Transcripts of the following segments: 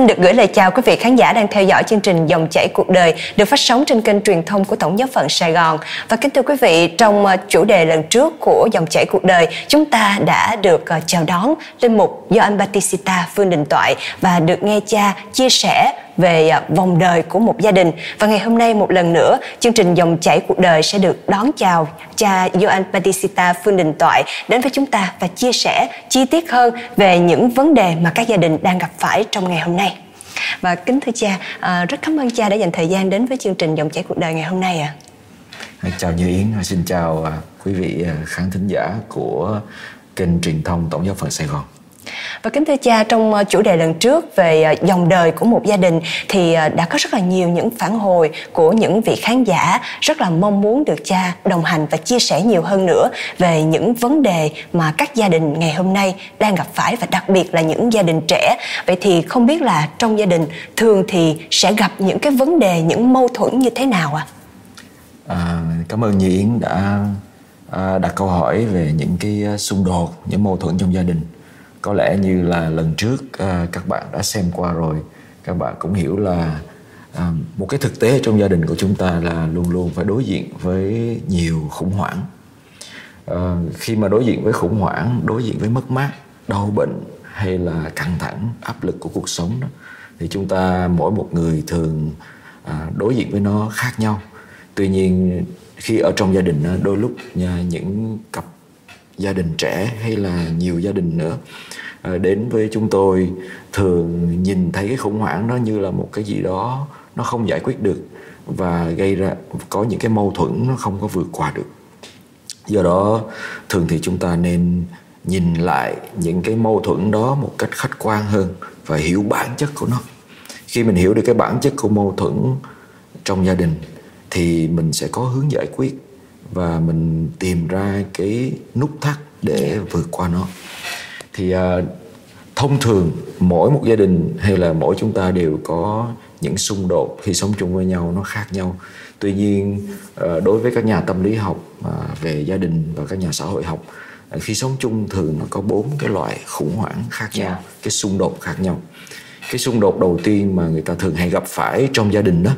Xin được gửi lời chào quý vị khán giả đang theo dõi chương trình Dòng chảy cuộc đời được phát sóng trên kênh truyền thông của Tổng giáo phận Sài Gòn. Và kính thưa quý vị, trong ờ, chủ đề lần trước của Dòng chảy cuộc đời, chúng ta đã được ờ, chào đón linh mục do anh Batista Phương Đình Toại và được nghe cha chia sẻ về à, vòng đời của một gia đình và ngày hôm nay một lần nữa chương trình dòng chảy cuộc đời sẽ được đón chào cha Joan Batisita Phương Đình Toại đến với chúng ta và chia sẻ chi tiết hơn về những vấn đề mà các gia đình đang gặp phải trong ngày hôm nay. Và kính thưa cha, à, rất cảm ơn cha đã dành thời gian đến với chương trình dòng chảy cuộc đời ngày hôm nay ạ. À. Chào Như Yến, xin chào à, quý vị à, khán thính giả của kênh truyền thông Tổng giáo phận Sài Gòn. Và kính thưa cha, trong ờ, chủ đề lần trước về ờ, dòng đời của một gia đình thì ờ, đã có rất là nhiều những phản hồi của những vị khán giả rất là mong muốn được cha đồng hành và chia sẻ nhiều hơn nữa về những vấn đề mà các gia đình ngày hôm nay đang gặp phải và đặc biệt là những gia đình trẻ. Vậy thì không biết là trong gia đình thường thì sẽ gặp những cái vấn đề, những mâu thuẫn như thế nào ạ? À? À, cảm ơn Nhi Yến đã à, đặt câu hỏi về những cái xung đột, những mâu thuẫn trong gia đình có lẽ như là lần trước à, các bạn đã xem qua rồi các bạn cũng hiểu là à, một cái thực tế trong gia đình của chúng ta là luôn luôn phải đối diện với nhiều khủng hoảng. À, khi mà đối diện với khủng hoảng đối diện với mất mát đau bệnh hay là căng thẳng áp lực của cuộc sống đó thì chúng ta mỗi một người thường à, đối diện với nó khác nhau. Tuy nhiên khi ở trong gia đình đôi lúc những cặp gia đình trẻ hay là nhiều gia đình nữa. Ờ, đến với chúng tôi, thường nhìn thấy cái khủng hoảng đó như là một cái gì đó nó không giải quyết được và gây ra, có những cái mâu thuẫn nó không có vượt qua được. Do đó, thường thì chúng ta nên nhìn lại những cái mâu thuẫn đó một cách khách quan hơn và hiểu bản chất của nó. Khi mình hiểu được cái bản chất của mâu thuẫn trong gia đình thì mình sẽ có hướng giải quyết và mình tìm ra cái nút thắt để vượt qua nó thì uh, thông thường mỗi một gia đình hay là mỗi chúng ta đều có những xung đột khi sống chung với nhau nó khác nhau tuy nhiên uh, đối với các nhà tâm lý học uh, về gia đình và các nhà xã hội học khi sống chung thường nó có bốn cái loại khủng hoảng khác nhau yeah. Dạ. cái xung đột khác nhau cái xung đột đầu tiên mà người ta thường hay gặp phải trong gia đình đó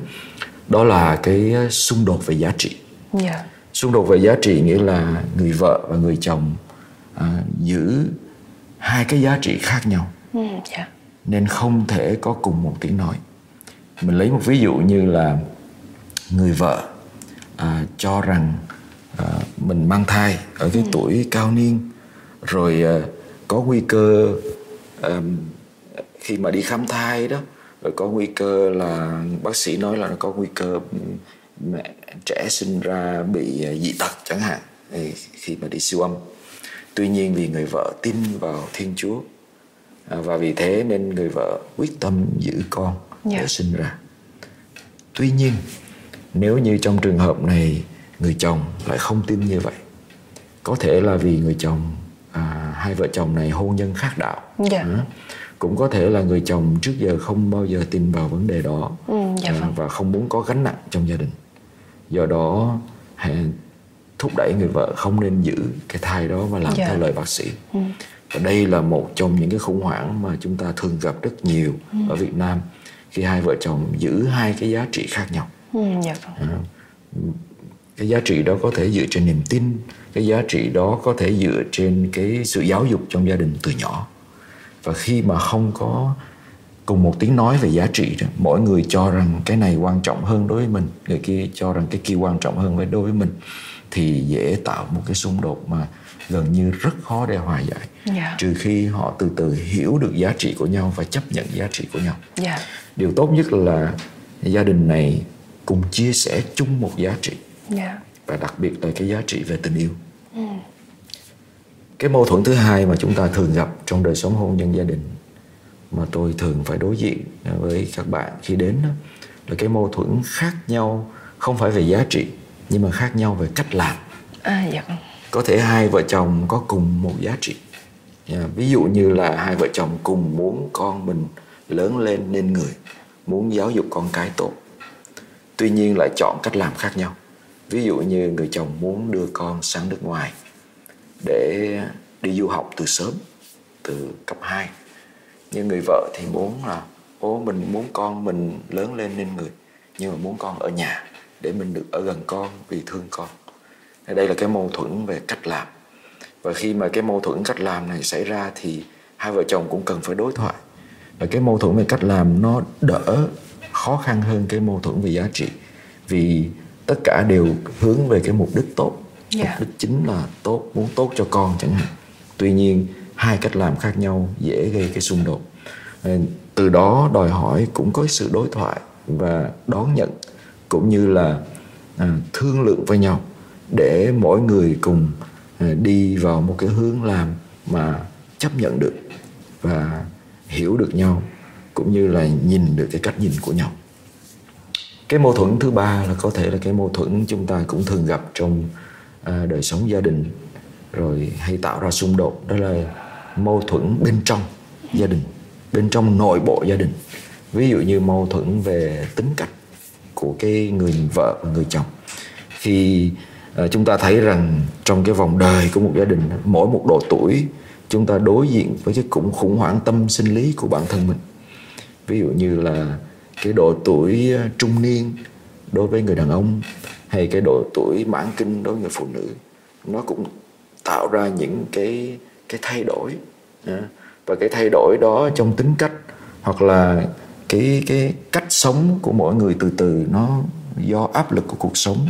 đó là cái xung đột về giá trị yeah dạ xung đột về giá trị nghĩa là người vợ và người chồng à, giữ hai cái giá trị khác nhau ừ, yeah. Dạ. nên không thể có cùng một tiếng nói mình lấy một ví dụ như là người vợ à, cho rằng à, mình mang thai ở cái ừ. tuổi cao niên rồi à, có nguy cơ à, khi mà đi khám thai đó rồi có nguy cơ là bác sĩ nói là nó có nguy cơ mẹ trẻ sinh ra bị à, dị tật chẳng hạn khi mà đi siêu âm tuy nhiên vì người vợ tin vào thiên chúa à, và vì thế nên người vợ quyết tâm giữ con yeah. để dạ. sinh ra tuy nhiên nếu như trong trường hợp này người chồng lại không tin như vậy có thể là vì người chồng à, hai vợ chồng này hôn nhân khác đạo yeah. Dạ. à, cũng có thể là người chồng trước giờ không bao giờ tin vào vấn đề đó ừ, dạ à, vâng. và không muốn có gánh nặng trong gia đình do đó thúc đẩy người vợ không nên giữ cái thai đó và làm yeah. theo dạ. lời bác sĩ ừ. và đây là một trong những cái khủng hoảng mà chúng ta thường gặp rất nhiều ừ. ở Việt Nam khi hai vợ chồng giữ hai cái giá trị khác nhau ừ, dạ vâng. à, cái giá trị đó có thể dựa trên niềm tin cái giá trị đó có thể dựa trên cái sự giáo dục trong gia đình từ nhỏ và khi mà không có cùng một tiếng nói về giá trị đó mỗi người cho rằng cái này quan trọng hơn đối với mình người kia cho rằng cái kia quan trọng hơn với đối với mình thì dễ tạo một cái xung đột mà gần như rất khó để hòa giải yeah. Dạ. trừ khi họ từ từ hiểu được giá trị của nhau và chấp nhận giá trị của nhau yeah. Dạ. điều tốt nhất là gia đình này cùng chia sẻ chung một giá trị yeah. Dạ. và đặc biệt là cái giá trị về tình yêu mm. cái mâu thuẫn thứ hai mà chúng ta thường gặp trong đời sống hôn nhân gia đình mà tôi thường phải đối diện với các bạn khi đến đó, là cái mâu thuẫn khác nhau không phải về giá trị nhưng mà khác nhau về cách làm. À, dạ. Có thể hai vợ chồng có cùng một giá trị. Ví dụ như là hai vợ chồng cùng muốn con mình lớn lên nên người muốn giáo dục con cái tốt. Tuy nhiên lại chọn cách làm khác nhau. Ví dụ như người chồng muốn đưa con sang nước ngoài để đi du học từ sớm từ cấp 2 nhưng người vợ thì muốn là ố mình muốn con mình lớn lên nên người nhưng mà muốn con ở nhà để mình được ở gần con vì thương con. Đây là cái mâu thuẫn về cách làm. Và khi mà cái mâu thuẫn cách làm này xảy ra thì hai vợ chồng cũng cần phải đối thoại. Và cái mâu thuẫn về cách làm nó đỡ khó khăn hơn cái mâu thuẫn về giá trị vì tất cả đều hướng về cái mục đích tốt. Yeah. mục đích chính là tốt muốn tốt cho con chẳng hạn. Tuy nhiên hai cách làm khác nhau dễ gây cái xung đột. Từ đó đòi hỏi cũng có sự đối thoại và đón nhận cũng như là à, thương lượng với nhau để mỗi người cùng à, đi vào một cái hướng làm mà chấp nhận được và hiểu được nhau cũng như là nhìn được cái cách nhìn của nhau. Cái mâu thuẫn thứ ba là có thể là cái mâu thuẫn chúng ta cũng thường gặp trong à, đời sống gia đình rồi hay tạo ra xung đột. Đó là mâu thuẫn bên trong gia đình bên trong nội bộ gia đình. Ví dụ như mâu thuẫn về tính cách của cái người vợ và người chồng. Khi uh, ờ, chúng ta thấy rằng trong cái vòng đời của một gia đình mỗi một độ tuổi chúng ta đối diện với cái khủng khủng hoảng tâm sinh lý của bản thân mình. Ví dụ như là cái độ tuổi ờ, trung niên đối với người đàn ông hay cái độ tuổi mãn kinh đối với người phụ nữ nó cũng tạo ra những cái cái thay đổi và cái thay đổi đó trong tính cách hoặc là cái cái cách sống của mỗi người từ từ nó do áp lực của cuộc sống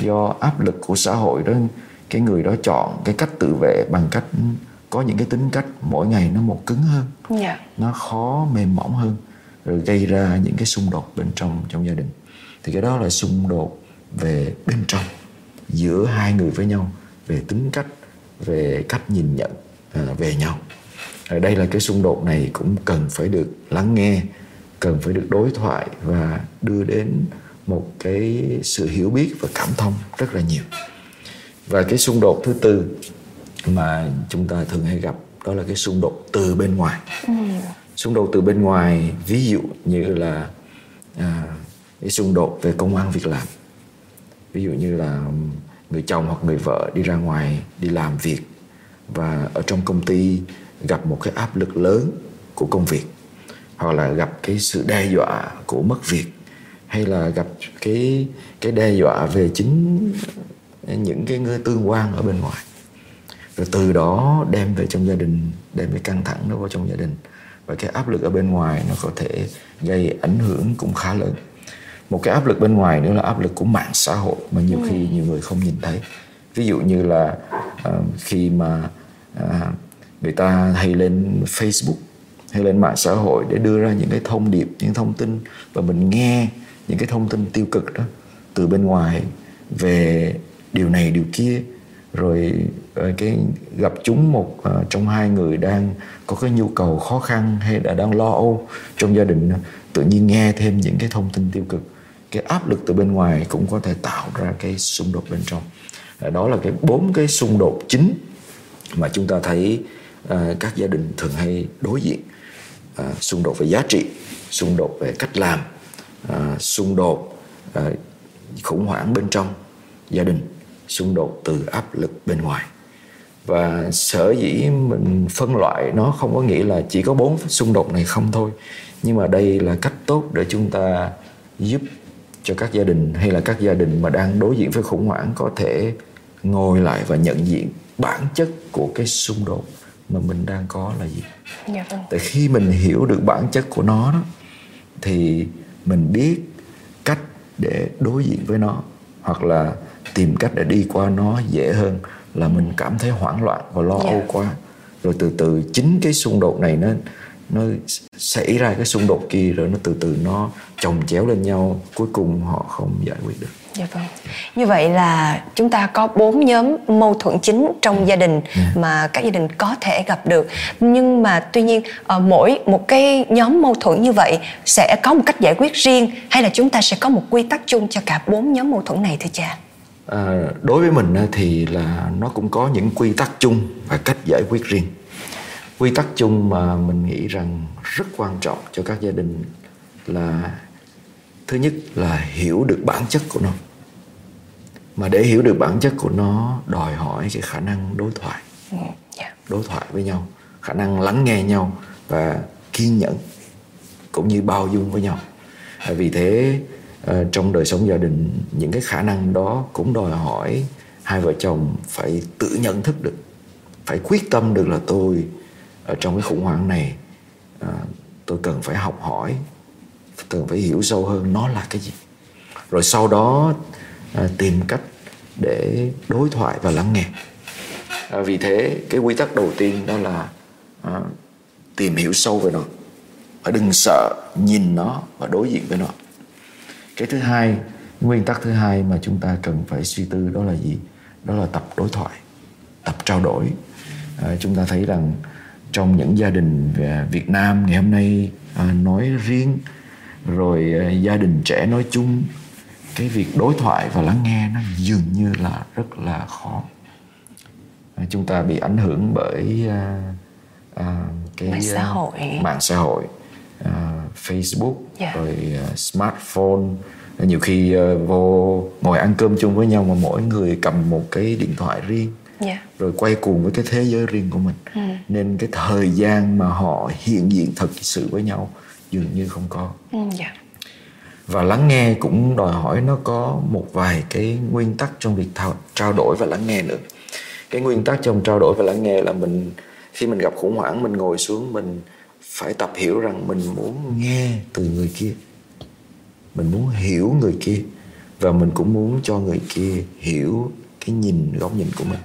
do áp lực của xã hội đó cái người đó chọn cái cách tự vệ bằng cách có những cái tính cách mỗi ngày nó một cứng hơn yeah. Dạ. nó khó mềm mỏng hơn rồi gây ra những cái xung đột bên trong trong gia đình thì cái đó là xung đột về bên trong giữa hai người với nhau về tính cách về cách nhìn nhận về nhau. Ở đây là cái xung đột này cũng cần phải được lắng nghe cần phải được đối thoại và đưa đến một cái sự hiểu biết và cảm thông rất là nhiều. Và cái xung đột thứ tư mà chúng ta thường hay gặp đó là cái xung đột từ bên ngoài. Ừ. xung đột từ bên ngoài ví dụ như là à, cái xung đột về công an việc làm. Ví dụ như là người chồng hoặc người vợ đi ra ngoài đi làm việc và ở trong công ty gặp một cái áp lực lớn của công việc hoặc là gặp cái sự đe dọa của mất việc hay là gặp cái cái đe dọa về chính những cái người tương quan ở bên ngoài. Rồi từ đó đem về trong gia đình đem cái căng thẳng đó vào trong gia đình. Và cái áp lực ở bên ngoài nó có thể gây ảnh hưởng cũng khá lớn. Một cái áp lực bên ngoài nữa là áp lực của mạng xã hội mà nhiều khi ừ. nhiều người không nhìn thấy ví dụ như là uh, khi mà uh, người ta hay lên Facebook hay lên mạng xã hội để đưa ra những cái thông điệp những thông tin và mình nghe những cái thông tin tiêu cực đó từ bên ngoài về điều này điều kia. Rồi ờ, cái gặp chúng một uh, trong hai người đang có cái nhu cầu khó khăn hay là đang lo âu trong gia đình tự nhiên nghe thêm những cái thông tin tiêu cực. Cái áp lực từ bên ngoài cũng có thể tạo ra cái xung đột bên trong. Ờ, đó là cái bốn cái xung đột chính mà chúng ta thấy uh, các gia đình thường hay đối diện. Uh, xung đột về giá trị xung đột về cách làm uh, xung đột uh, khủng hoảng bên trong gia đình xung đột từ áp lực bên ngoài. Và sở dĩ mình phân loại nó không có nghĩa là chỉ có bốn xung đột này không thôi nhưng mà đây là cách tốt để chúng ta giúp cho các gia đình hay là các gia đình mà đang đối diện với khủng hoảng có thể ngồi lại và nhận diện bản chất của cái xung đột mà mình đang có là gì dạ vâng. tại khi mình hiểu được bản chất của nó đó thì mình biết cách để đối diện với nó hoặc là tìm cách để đi qua nó dễ hơn là mình cảm thấy hoảng loạn và lo yeah. Dạ. âu quá rồi từ từ chính cái xung đột này nó nó xảy ra cái xung đột kia rồi nó từ từ nó chồng chéo lên nhau cuối cùng họ không giải quyết được Dạ vâng. Như vậy là chúng ta có bốn nhóm mâu thuẫn chính trong gia đình ừ. mà các gia đình có thể gặp được. Nhưng mà tuy nhiên ở ờ, mỗi một cái nhóm mâu thuẫn như vậy sẽ có một cách giải quyết riêng hay là chúng ta sẽ có một quy tắc chung cho cả bốn nhóm mâu thuẫn này thưa cha? À, đối với mình thì là nó cũng có những quy tắc chung và cách giải quyết riêng. Quy tắc chung mà mình nghĩ rằng rất quan trọng cho các gia đình là thứ nhất là hiểu được bản chất của nó mà để hiểu được bản chất của nó đòi hỏi cái khả năng đối thoại. Ừ, dạ. đối thoại với nhau khả năng lắng nghe nhau và kiên nhẫn cũng như bao dung với nhau à, vì thế à, trong đời sống gia đình những cái khả năng đó cũng đòi hỏi hai vợ chồng phải tự nhận thức được phải quyết tâm được là tôi ở trong cái khủng hoảng này à, tôi cần phải học hỏi cần phải hiểu sâu hơn nó là cái gì. Rồi sau đó à, tìm cách để đối thoại và lắng nghe. À, vì thế cái quy tắc đầu tiên đó là à, tìm hiểu sâu về nó. Và đừng sợ nhìn nó và đối diện với nó. Cái thứ hai nguyên tắc thứ hai mà chúng ta cần phải suy tư đó là gì? Đó là tập đối thoại tập trao đổi. À, chúng ta thấy rằng trong những gia đình Việt Nam ngày hôm nay à, nói riêng rồi à, gia đình trẻ nói chung cái việc đối thoại và lắng nghe nó dường như là rất là khó à, chúng ta bị ảnh hưởng bởi à, à, cái mạng xã hội mạng xã hội à, Facebook yeah. Dạ. rồi à, smartphone nhiều khi à, vô ngồi ăn cơm chung với nhau mà mỗi người cầm một cái điện thoại riêng yeah. Dạ. rồi quay cuồng với cái thế giới riêng của mình ừ. Nên cái thời gian mà họ hiện diện thật sự với nhau dường như không có ừ, yeah. Dạ. và lắng nghe cũng đòi hỏi nó có một vài cái nguyên tắc trong việc thao, trao đổi và lắng nghe nữa cái nguyên tắc trong trao đổi và lắng nghe là mình khi mình gặp khủng hoảng mình ngồi xuống mình phải tập hiểu rằng mình muốn nghe từ người kia mình muốn hiểu người kia và mình cũng muốn cho người kia hiểu cái nhìn góc nhìn của mình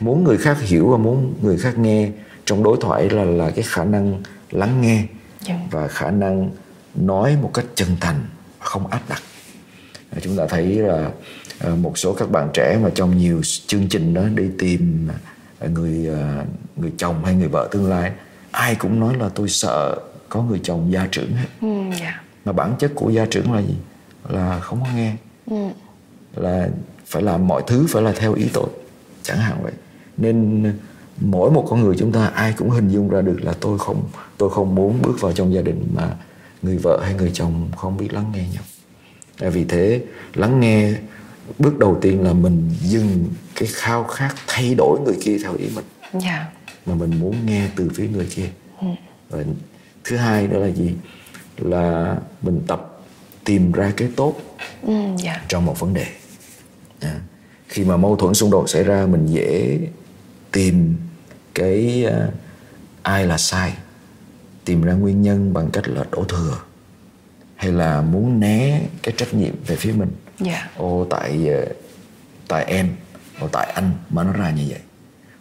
muốn người khác hiểu và muốn người khác nghe trong đối thoại là là cái khả năng lắng nghe dạ. và khả năng nói một cách chân thành không áp đặt chúng ta thấy là à, một số các bạn trẻ mà trong nhiều chương trình đó đi tìm à, người à, người chồng hay người vợ tương lai ai cũng nói là tôi sợ có người chồng gia trưởng hết ừ, yeah. Dạ. mà bản chất của gia trưởng là gì là không có nghe ừ. là phải làm mọi thứ phải là theo ý tôi chẳng hạn vậy nên mỗi một con người chúng ta ai cũng hình dung ra được là tôi không tôi không muốn bước vào trong gia đình mà người vợ hay người chồng không biết lắng nghe nhau vì thế lắng nghe bước đầu tiên là mình dừng cái khao khát thay đổi người kia theo ý mình yeah. Dạ. mà mình muốn nghe từ phía người kia ừ. và thứ hai nữa là gì là mình tập tìm ra cái tốt ừ, yeah. Dạ. trong một vấn đề à, khi mà mâu thuẫn xung đột xảy ra mình dễ tìm cái uh, ai là sai tìm ra nguyên nhân bằng cách là đổ thừa hay là muốn né cái trách nhiệm về phía mình yeah. Dạ. ô tại uh, tại em ô tại anh mà nó ra như vậy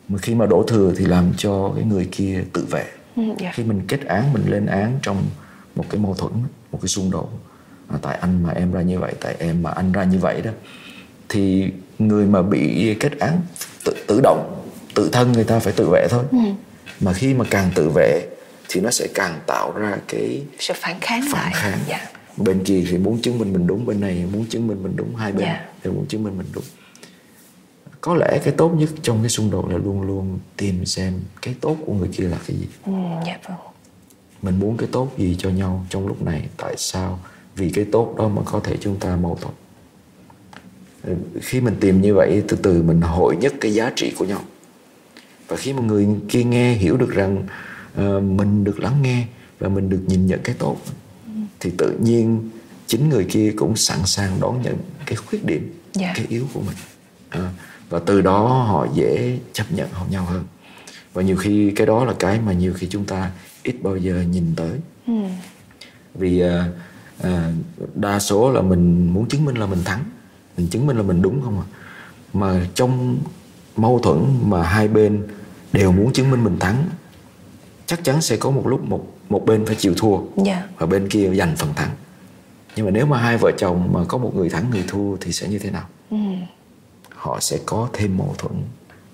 mà khi mà đổ thừa thì làm cho cái người kia tự vệ yeah. Dạ. khi mình kết án mình lên án trong một cái mâu thuẫn một cái xung đột à, tại anh mà em ra như vậy tại em mà anh ra như vậy đó thì người mà bị kết án tự, tự động tự thân người ta phải tự vệ thôi ừ. mà khi mà càng tự vệ thì nó sẽ càng tạo ra cái sự phản kháng phản lại. kháng dạ. bên kia thì muốn chứng minh mình đúng bên này muốn chứng minh mình đúng hai bên dạ. thì muốn chứng minh mình đúng có lẽ cái tốt nhất trong cái xung đột là luôn luôn tìm xem cái tốt của người kia là cái gì ừ, dạ vâng. mình muốn cái tốt gì cho nhau trong lúc này tại sao vì cái tốt đó mà có thể chúng ta mâu thuẫn khi mình tìm như vậy từ từ mình hội nhất cái giá trị của nhau và khi một người kia nghe hiểu được rằng uh, mình được lắng nghe và mình được nhìn nhận cái tốt thì tự nhiên chính người kia cũng sẵn sàng đón nhận cái khuyết điểm yeah. Dạ. cái yếu của mình uh, và từ đó họ dễ chấp nhận họ nhau hơn và nhiều khi cái đó là cái mà nhiều khi chúng ta ít bao giờ nhìn tới ừ. vì uh, uh, đa số là mình muốn chứng minh là mình thắng mình chứng minh là mình đúng không à mà trong mâu thuẫn mà hai bên đều muốn chứng minh mình thắng chắc chắn sẽ có một lúc một một bên phải chịu thua yeah. Dạ. và bên kia giành phần thắng nhưng mà nếu mà hai vợ chồng mà có một người thắng người thua thì sẽ như thế nào ừ. họ sẽ có thêm mâu thuẫn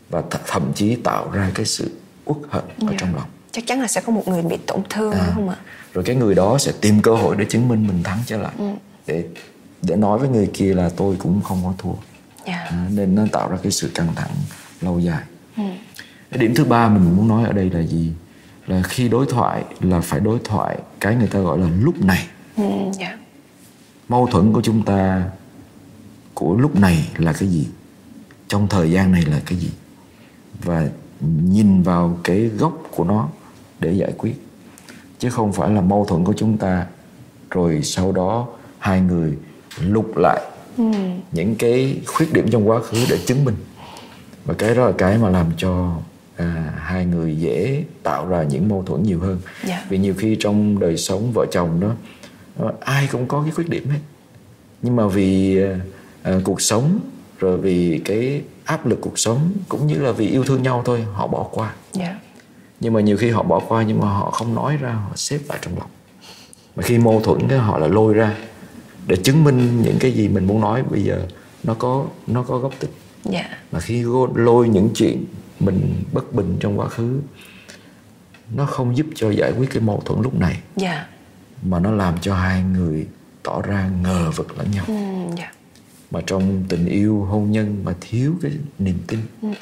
và th- thậm chí tạo ra cái sự uất hận yeah. ở dạ. trong lòng chắc chắn là sẽ có một người bị tổn thương à, đúng không ạ rồi cái người đó sẽ tìm cơ hội để chứng minh mình thắng trở lại ừ. để để nói với người kia là tôi cũng không có thua yeah. Dạ. à, nên nó tạo ra cái sự căng thẳng lâu dài ừ. cái điểm thứ ba mình muốn nói ở đây là gì là khi đối thoại là phải đối thoại cái người ta gọi là lúc này ừ, yeah. Dạ. mâu thuẫn của chúng ta của lúc này là cái gì trong thời gian này là cái gì và nhìn vào cái gốc của nó để giải quyết chứ không phải là mâu thuẫn của chúng ta rồi sau đó hai người lục lại ừ. những cái khuyết điểm trong quá khứ để chứng minh và cái đó là cái mà làm cho à, hai người dễ tạo ra những mâu thuẫn nhiều hơn yeah. Dạ. vì nhiều khi trong đời sống vợ chồng đó ờ, ai cũng có cái khuyết điểm hết nhưng mà vì à, cuộc sống rồi vì cái áp lực cuộc sống cũng như là vì yêu thương nhau thôi họ bỏ qua yeah. Dạ. nhưng mà nhiều khi họ bỏ qua nhưng mà họ không nói ra họ xếp lại trong lòng mà khi mâu thuẫn cái họ lại lôi ra để chứng minh những cái gì mình muốn nói bây giờ nó có nó có gốc tích yeah. Dạ. mà khi lôi những chuyện mình bất bình trong quá khứ nó không giúp cho giải quyết cái mâu thuẫn lúc này yeah. Dạ. mà nó làm cho hai người tỏ ra ngờ vực lẫn nhau mm, yeah. Dạ. mà trong tình yêu hôn nhân mà thiếu cái niềm tin mm.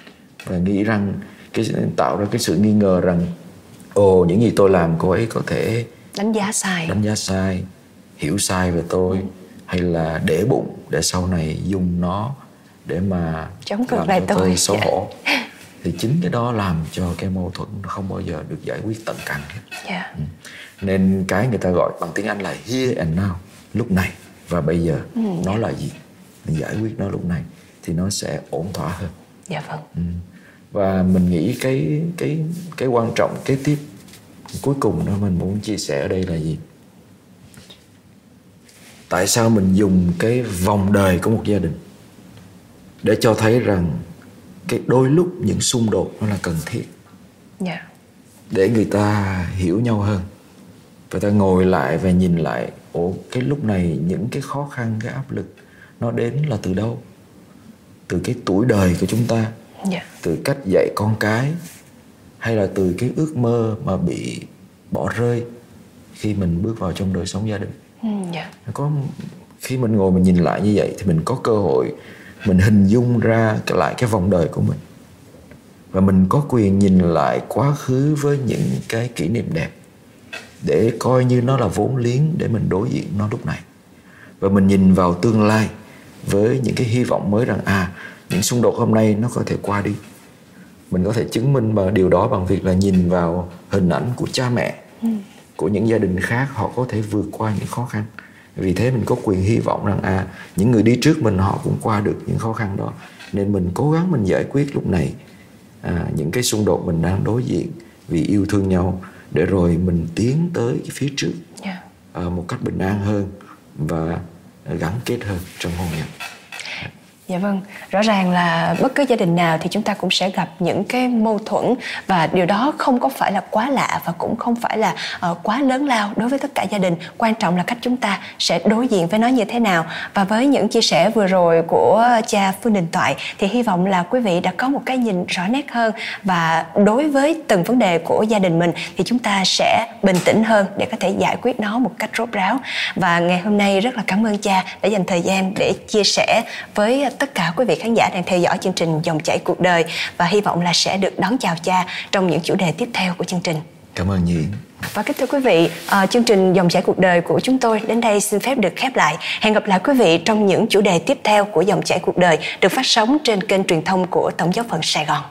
và nghĩ rằng cái tạo ra cái sự nghi ngờ rằng ồ những gì tôi làm cô ấy có thể đánh giá sai đánh giá sai hiểu sai về tôi hay là để bụng để sau này dùng nó để mà chống ngược lại tôi, tôi xấu hổ thì chính cái đó làm cho cái mâu thuẫn nó không bao giờ được giải quyết tận hết yeah. ừ. nên cái người ta gọi bằng tiếng anh là here and now lúc này và bây giờ ừ, nó yeah. là gì mình giải quyết nó lúc này thì nó sẽ ổn thỏa hơn dạ vâng ừ. và mình nghĩ cái cái cái quan trọng kế tiếp cuối cùng đó mình muốn chia sẻ ở đây là gì tại sao mình dùng cái vòng đời của một gia đình để cho thấy rằng cái đôi lúc những xung đột nó là cần thiết yeah. Dạ. để người ta hiểu nhau hơn và ta ngồi lại và nhìn lại ủa cái lúc này những cái khó khăn cái áp lực nó đến là từ đâu từ cái tuổi đời của chúng ta yeah. Dạ. từ cách dạy con cái hay là từ cái ước mơ mà bị bỏ rơi khi mình bước vào trong đời sống gia đình. Ừ, dạ. có khi mình ngồi mình nhìn lại như vậy thì mình có cơ hội mình hình dung ra lại cái vòng đời của mình và mình có quyền nhìn lại quá khứ với những cái kỷ niệm đẹp để coi như nó là vốn liếng để mình đối diện nó lúc này và mình nhìn vào tương lai với những cái hy vọng mới rằng à những xung đột hôm nay nó có thể qua đi mình có thể chứng minh bằng điều đó bằng việc là nhìn vào hình ảnh của cha mẹ ừ. Của những gia đình khác họ có thể vượt qua những khó khăn vì thế mình có quyền hy vọng rằng à những người đi trước mình họ cũng qua được những khó khăn đó nên mình cố gắng mình giải quyết lúc này à, những cái xung đột mình đang đối diện vì yêu thương nhau để rồi mình tiến tới cái phía trước yeah. Dạ. à, một cách bình an hơn và gắn kết hơn trong hôn nhân Dạ vâng, rõ ràng là bất cứ gia đình nào thì chúng ta cũng sẽ gặp những cái mâu thuẫn và điều đó không có phải là quá lạ và cũng không phải là uh, quá lớn lao đối với tất cả gia đình. Quan trọng là cách chúng ta sẽ đối diện với nó như thế nào. Và với những chia sẻ vừa rồi của cha Phương Đình Toại thì hy vọng là quý vị đã có một cái nhìn rõ nét hơn và đối với từng vấn đề của gia đình mình thì chúng ta sẽ bình tĩnh hơn để có thể giải quyết nó một cách rốt ráo. Và ngày hôm nay rất là cảm ơn cha đã dành thời gian để chia sẻ với tất cả quý vị khán giả đang theo dõi chương trình Dòng chảy cuộc đời và hy vọng là sẽ được đón chào cha trong những chủ đề tiếp theo của chương trình. Cảm ơn Nhi. Và kính thưa quý vị, uh, chương trình Dòng chảy cuộc đời của chúng tôi đến đây xin phép được khép lại. Hẹn gặp lại quý vị trong những chủ đề tiếp theo của Dòng chảy cuộc đời được phát sóng trên kênh truyền thông của Tổng giáo phận Sài Gòn.